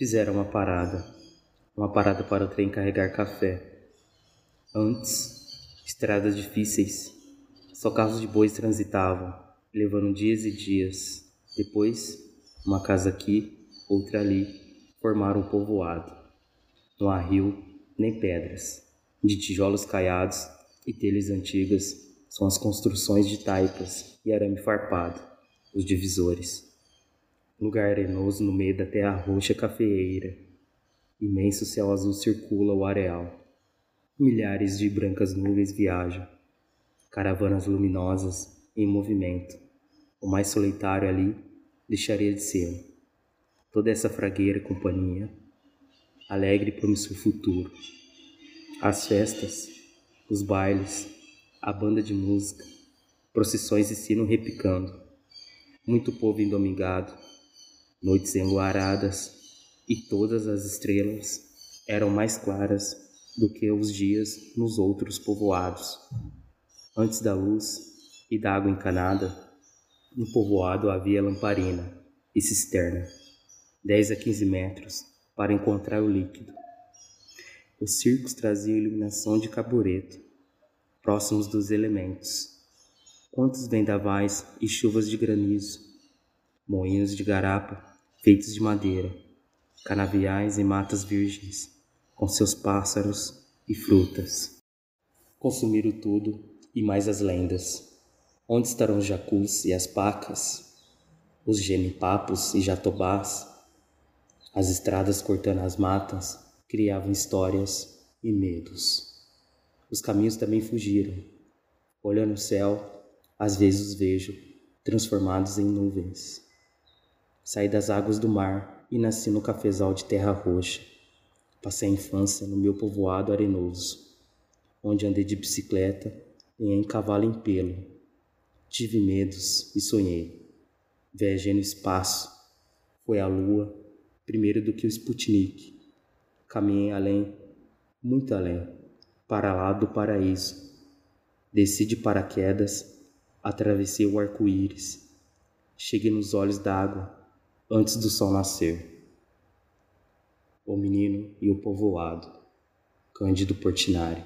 Fizeram uma parada, uma parada para o trem carregar café. Antes, estradas difíceis, só carros de bois transitavam, levando dias e dias. Depois, uma casa aqui, outra ali, formaram um povoado. Não há rio nem pedras, de tijolos caiados e telhas antigas são as construções de taipas e arame farpado, os divisores. Lugar arenoso no meio da terra roxa cafeeira. Imenso céu azul circula o areal. Milhares de brancas nuvens viajam. Caravanas luminosas em movimento. O mais solitário ali deixaria de ser. Toda essa fragueira companhia, alegre e promissor futuro. As festas, os bailes, a banda de música, procissões e sino repicando. Muito povo endomingado, noites enluaradas, e todas as estrelas eram mais claras do que os dias nos outros povoados. Antes da luz e da água encanada, no povoado havia lamparina e cisterna, 10 a 15 metros, para encontrar o líquido. Os circos traziam iluminação de cabureto, próximos dos elementos. Quantos vendavais e chuvas de granizo, moinhos de garapa feitos de madeira, canaviais e matas virgens, com seus pássaros e frutas. Consumiram tudo e mais as lendas. Onde estarão os jacus e as pacas, os genipapos e jatobás? As estradas cortando as matas criavam histórias e medos. Os caminhos também fugiram. Olhando o céu, às vezes os vejo transformados em nuvens. Saí das águas do mar e nasci no cafezal de terra roxa. Passei a infância no meu povoado arenoso, onde andei de bicicleta e em cavalo em pelo. Tive medos e sonhei. Viajei no espaço. Foi a lua, primeiro do que o Sputnik. Caminhei além, muito além, para lá do paraíso. Desci de paraquedas, atravessei o arco-íris. Cheguei nos olhos d'água antes do sol nascer. O menino e o povoado, Cândido Portinari.